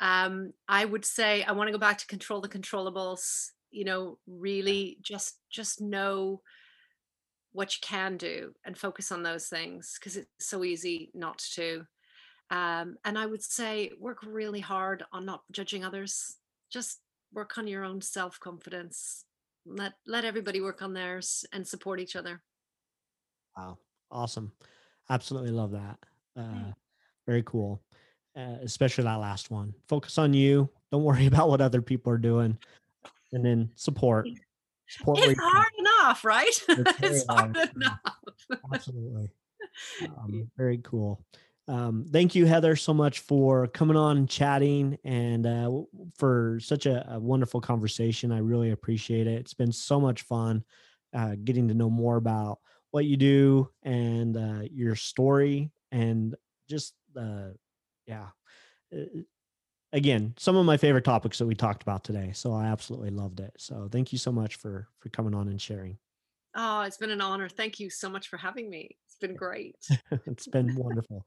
um, I would say I want to go back to control the controllables. You know, really just just know what you can do and focus on those things because it's so easy not to. Um, and I would say work really hard on not judging others. Just work on your own self confidence. Let let everybody work on theirs and support each other. Wow, awesome! Absolutely love that. Uh, very cool uh, especially that last one. Focus on you. Don't worry about what other people are doing, and then support. support it's hard enough, right? It's, it's hard, hard enough. Absolutely. Um, very cool. Um, thank you, Heather, so much for coming on, chatting, and uh, for such a, a, wonderful conversation. I really appreciate it. It's been so much fun uh, getting to know more about what you do and uh, your story, and just uh, yeah. Uh, again, some of my favorite topics that we talked about today. So I absolutely loved it. So thank you so much for for coming on and sharing. Oh, it's been an honor. Thank you so much for having me. It's been great. it's been wonderful.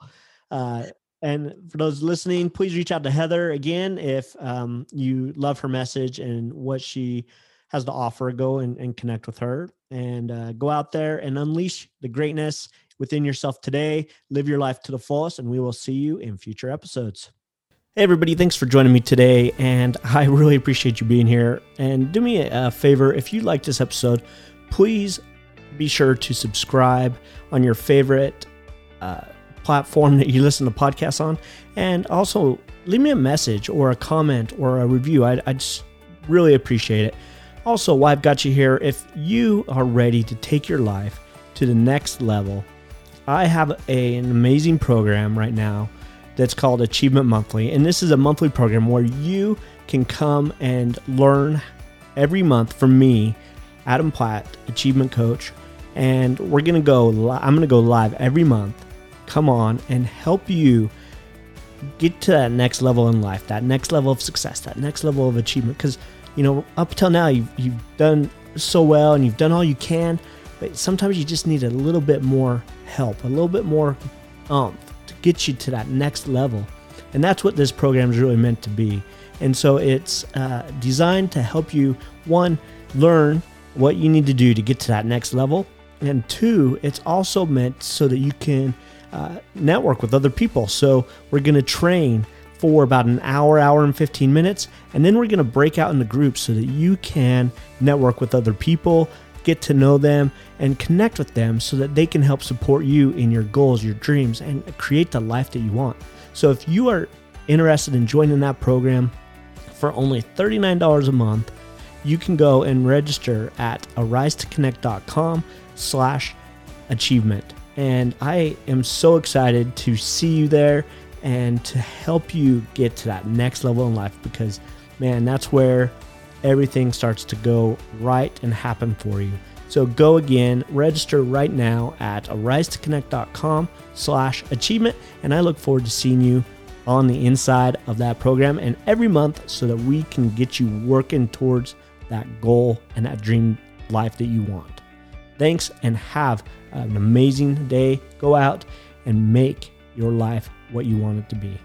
Uh, and for those listening, please reach out to Heather again if um, you love her message and what she has to offer, go and, and connect with her and uh, go out there and unleash the greatness within yourself today. Live your life to the fullest, and we will see you in future episodes. Hey, everybody, thanks for joining me today. And I really appreciate you being here. And do me a favor if you like this episode, please be sure to subscribe on your favorite uh, platform that you listen to podcasts on. And also leave me a message or a comment or a review. I, I just really appreciate it. Also, while I've got you here, if you are ready to take your life to the next level, I have a, an amazing program right now that's called Achievement Monthly. And this is a monthly program where you can come and learn every month from me, Adam Platt, Achievement Coach. And we're going to go, li- I'm going to go live every month. Come on and help you get to that next level in life, that next level of success, that next level of achievement. Because, you know, up till now, you've, you've done so well and you've done all you can, but sometimes you just need a little bit more help, a little bit more umph to get you to that next level. And that's what this program is really meant to be. And so it's uh, designed to help you, one, learn what you need to do to get to that next level. And two, it's also meant so that you can uh, network with other people. So we're going to train for about an hour, hour and 15 minutes. And then we're going to break out into groups so that you can network with other people, get to know them, and connect with them so that they can help support you in your goals, your dreams, and create the life that you want. So if you are interested in joining that program for only $39 a month, you can go and register at arisetoconnect.com slash achievement. And I am so excited to see you there and to help you get to that next level in life because, man, that's where everything starts to go right and happen for you. So go again, register right now at arisetoconnect.com slash achievement. And I look forward to seeing you on the inside of that program and every month so that we can get you working towards that goal and that dream life that you want. Thanks and have an amazing day. Go out and make your life what you want it to be.